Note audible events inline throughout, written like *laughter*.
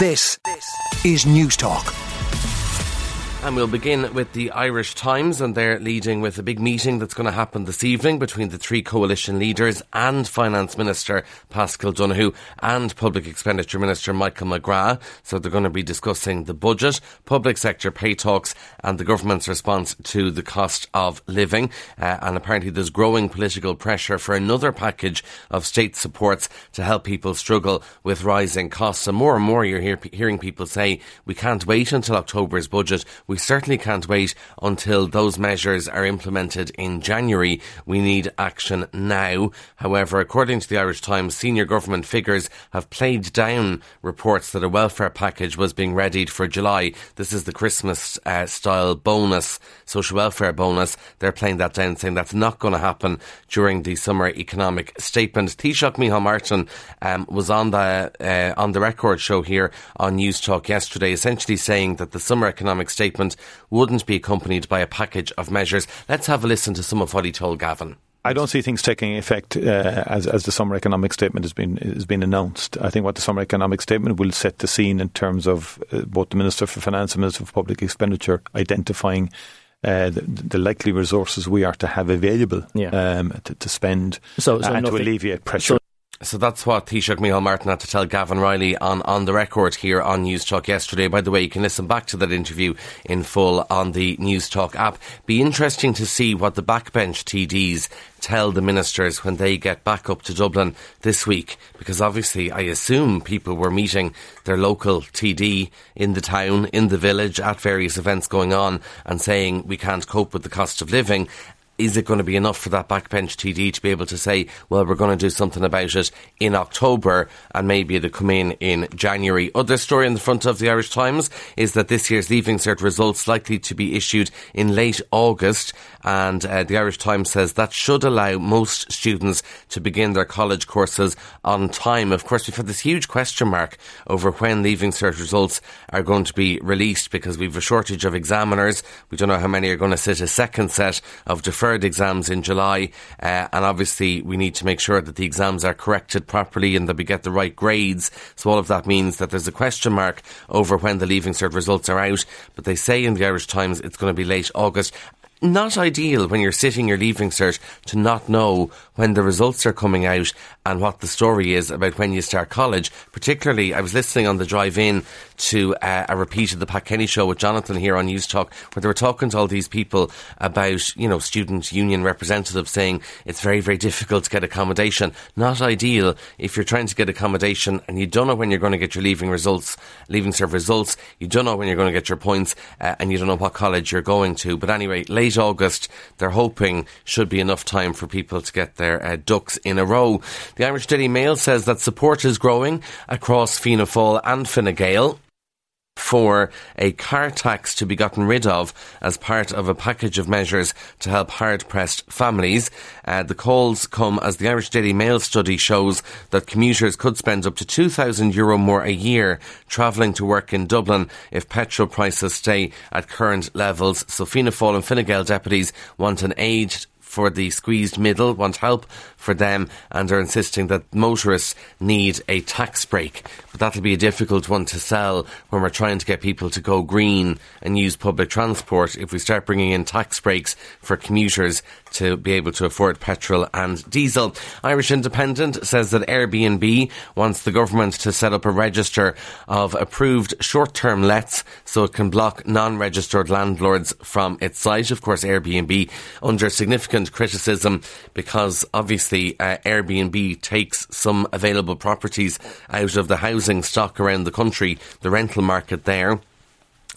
This is Newstalk. And we'll begin with the Irish Times, and they're leading with a big meeting that's going to happen this evening between the three coalition leaders and Finance Minister Paschal Donohoe and Public Expenditure Minister Michael McGrath. So they're going to be discussing the budget, public sector pay talks, and the government's response to the cost of living. Uh, and apparently, there's growing political pressure for another package of state supports to help people struggle with rising costs. And more and more, you're hear- hearing people say we can't wait until October's budget we certainly can't wait until those measures are implemented in January. We need action now. However, according to the Irish Times, senior government figures have played down reports that a welfare package was being readied for July. This is the Christmas uh, style bonus, social welfare bonus. They're playing that down, saying that's not going to happen during the summer economic statement. Taoiseach Micheál Martin um, was on the uh, on the record show here on Newstalk yesterday, essentially saying that the summer economic statement statement wouldn't be accompanied by a package of measures. Let's have a listen to some of what he told Gavin. I don't see things taking effect uh, as as the summer economic statement has been has been announced. I think what the summer economic statement will set the scene in terms of uh, both the Minister for Finance and Minister for Public Expenditure identifying uh, the, the, likely resources we are to have available yeah. um, to, to, spend so, so and to alleviate pressure. So so that's what Taoiseach Micheál Martin had to tell Gavin Reilly on, on the record here on Newstalk yesterday. By the way, you can listen back to that interview in full on the Newstalk app. Be interesting to see what the backbench TDs tell the ministers when they get back up to Dublin this week, because obviously I assume people were meeting their local TD in the town, in the village, at various events going on, and saying we can't cope with the cost of living is it going to be enough for that backbench TD to be able to say, well, we're going to do something about it in October and maybe it'll come in in January? Other story in the front of the Irish Times is that this year's Leaving Cert results likely to be issued in late August and uh, the Irish Times says that should allow most students to begin their college courses on time. Of course, we've had this huge question mark over when Leaving Cert results are going to be released because we've a shortage of examiners. We don't know how many are going to sit a second set of deferred third exams in July, uh, and obviously we need to make sure that the exams are corrected properly and that we get the right grades. So all of that means that there's a question mark over when the Leaving Cert results are out. But they say in the Irish Times it's going to be late August not ideal when you're sitting your leaving cert to not know when the results are coming out and what the story is about when you start college. Particularly, I was listening on the drive in to uh, a repeat of the Pat Kenny show with Jonathan here on Newstalk, where they were talking to all these people about, you know, student union representatives saying it's very, very difficult to get accommodation. Not ideal if you're trying to get accommodation and you don't know when you're going to get your leaving results, leaving cert results, you don't know when you're going to get your points, uh, and you don't know what college you're going to. But anyway, late August, they're hoping should be enough time for people to get their uh, ducks in a row. The Irish Daily Mail says that support is growing across Fianna Fáil and Fine Gael for a car tax to be gotten rid of as part of a package of measures to help hard pressed families. Uh, the calls come as the Irish Daily Mail study shows that commuters could spend up to €2,000 Euro more a year travelling to work in Dublin if petrol prices stay at current levels. So Fianna Fáil and Fine Gael deputies want an aid for the squeezed middle, want help for them, and are insisting that motorists need a tax break. But that'll be a difficult one to sell when we're trying to get people to go green and use public transport. If we start bringing in tax breaks for commuters to be able to afford petrol and diesel. Irish Independent says that Airbnb wants the government to set up a register of approved short term lets so it can block non registered landlords from its site. Of course, Airbnb under significant criticism because obviously uh, Airbnb takes some available properties out of the housing stock around the country, the rental market there.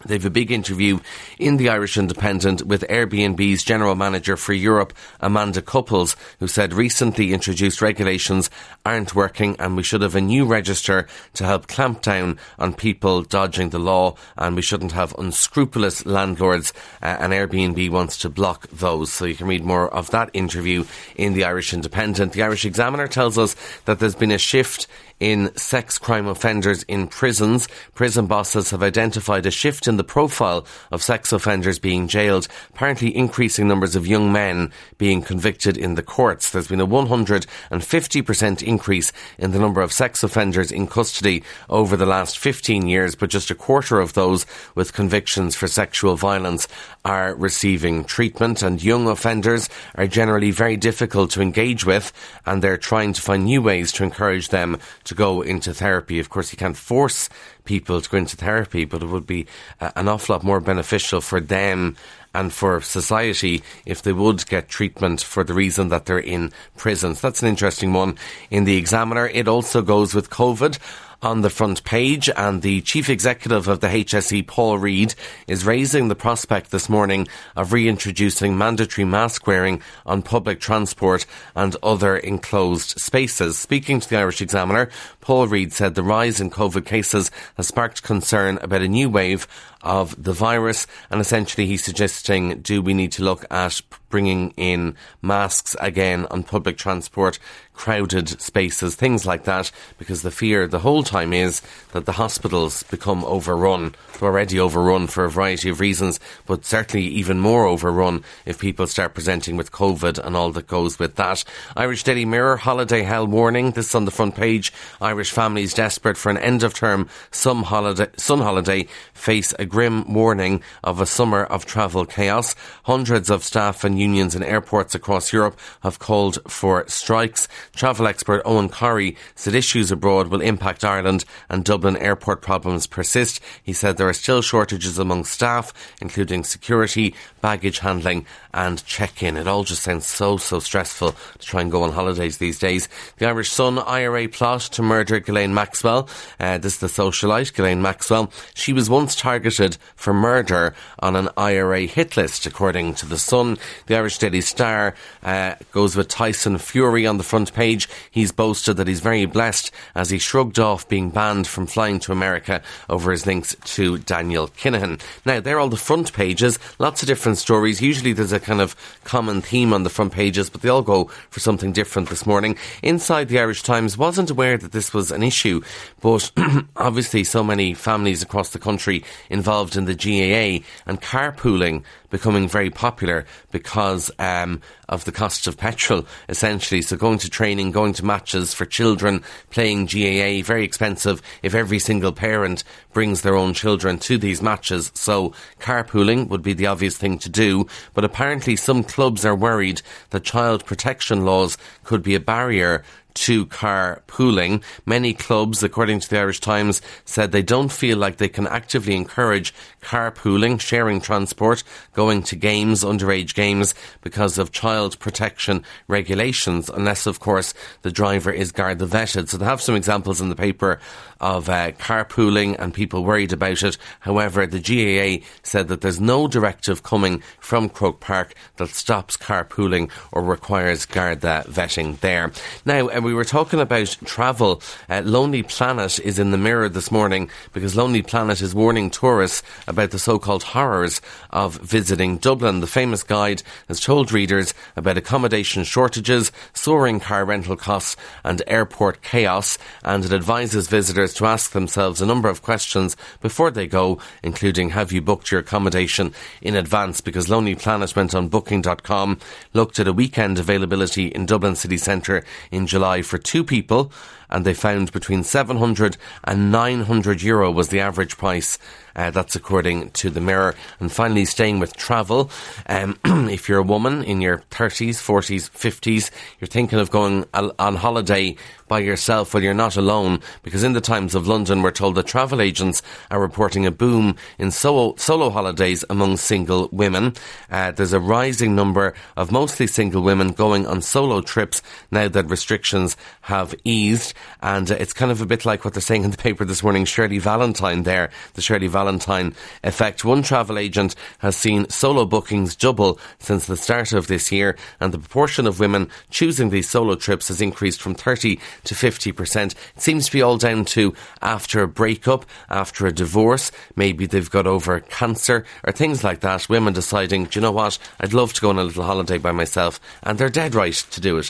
They have a big interview in the Irish Independent with Airbnb's General Manager for Europe, Amanda Cupples, who said recently introduced regulations aren't working and we should have a new register to help clamp down on people dodging the law and we shouldn't have unscrupulous landlords uh, and Airbnb wants to block those. So you can read more of that interview in the Irish Independent. The Irish Examiner tells us that there's been a shift in sex crime offenders in prisons. Prison bosses have identified a shift in the profile of sex offenders being jailed, apparently increasing numbers of young men being convicted in the courts. There's been a 150% increase in the number of sex offenders in custody over the last 15 years, but just a quarter of those with convictions for sexual violence are receiving treatment, and young offenders are generally very difficult to engage with, and they're trying to find new ways to encourage them to go into therapy. Of course, you can't force people to go into therapy, but it would be uh, an awful lot more beneficial for them and for society if they would get treatment for the reason that they're in prisons. That's an interesting one in the examiner. It also goes with COVID on the front page, and the chief executive of the HSE, Paul Reid, is raising the prospect this morning of reintroducing mandatory mask wearing on public transport and other enclosed spaces. Speaking to the Irish Examiner, Paul Reid said the rise in COVID cases has sparked concern about a new wave of the virus, and essentially he's suggesting do we need to look at bringing in masks again on public transport, crowded spaces, things like that, because the fear the whole time is that the hospitals become overrun. They're already overrun for a variety of reasons, but certainly even more overrun if people start presenting with COVID and all that goes with that. Irish Daily Mirror holiday hell warning. This is on the front page. Irish families desperate for an end of term sun holiday, sun holiday face a grim warning of a summer of travel chaos. Hundreds of staff and unions in airports across Europe have called for strikes. Travel expert Owen Corry said issues abroad will impact Ireland and Dublin airport problems persist. He said there are still shortages among staff, including security, baggage handling and check-in. It all just sounds so, so stressful to try and go on holidays these days. The Irish Sun IRA plot to murder Ghislaine Maxwell. Uh, this is the socialite, Ghislaine Maxwell. She was once targeted for murder on an IRA hit list, according to The Sun. The Irish Daily Star uh, goes with Tyson Fury on the front page. He's boasted that he's very blessed as he shrugged off being banned from flying to America over his links to Daniel Kinahan. Now, they're all the front pages, lots of different stories. Usually there's a kind of common theme on the front pages, but they all go for something different this morning. Inside the Irish Times wasn't aware that this was an issue, but *clears throat* obviously so many families across the country involved in the GAA and carpooling becoming very popular because um, of the cost of petrol, essentially. So going to training, going to matches for children, playing GAA, very expensive if every single parent brings their own children to these matches. So carpooling would be the obvious thing to do. But apparently some clubs are worried that child protection laws could be a barrier to car pooling. Many clubs, according to the Irish Times, said they don't feel like they can actively encourage carpooling, sharing transport, to games, underage games, because of child protection regulations, unless, of course, the driver is Garda vetted. So they have some examples in the paper of uh, carpooling and people worried about it. However, the GAA said that there's no directive coming from Croke Park that stops carpooling or requires Garda vetting there. Now, uh, we were talking about travel. Uh, Lonely Planet is in the mirror this morning because Lonely Planet is warning tourists about the so-called horrors of visiting Dublin. The famous guide has told readers about accommodation shortages, soaring car rental costs and airport chaos and it advises visitors to ask themselves a number of questions before they go, including have you booked your accommodation in advance? Because Lonely Planet went on booking.com, looked at a weekend availability in Dublin city centre in July for two people, and they found between 700 and 900 euro was the average price uh, that's according to the Mirror. And finally, staying with travel, um, *clears throat* if you're a woman in your 30s, 40s, 50s, you're thinking of going on holiday by yourself, well, you're not alone, because in the Times of London, we're told that travel agents are reporting a boom in solo, solo holidays among single women. Uh, there's a rising number of mostly single women going on solo trips now that restrictions have eased. And uh, it's kind of a bit like what they're saying in the paper this morning, Shirley Valentine there, the Shirley Valentine effect. One travel agent has seen solo bookings double since the start of this year, and the proportion of women choosing these solo trips has increased from 30 to 50%. It seems to be all down to after a breakup, after a divorce, maybe they've got over cancer or things like that. Women deciding, do you know what? I'd love to go on a little holiday by myself, and they're dead right to do it.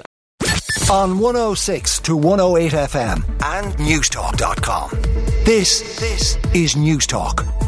on 106 to 108 FM and Newstalk.com. This, this is Newstalk.